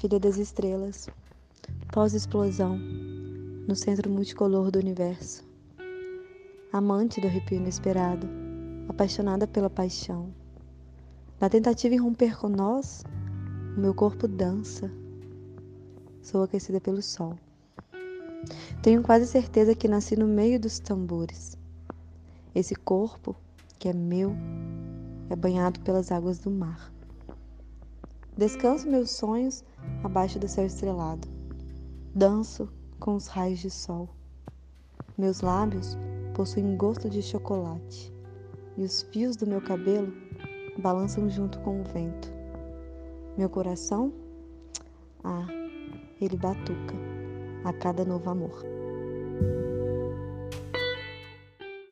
filha das estrelas, pós-explosão, no centro multicolor do universo. Amante do arrepio inesperado, apaixonada pela paixão. Na tentativa de romper com nós, o meu corpo dança. Sou aquecida pelo sol. Tenho quase certeza que nasci no meio dos tambores. Esse corpo, que é meu, é banhado pelas águas do mar. Descanso meus sonhos abaixo do céu estrelado. Danço com os raios de sol. Meus lábios possuem gosto de chocolate e os fios do meu cabelo balançam junto com o vento. Meu coração, ah, ele batuca a cada novo amor.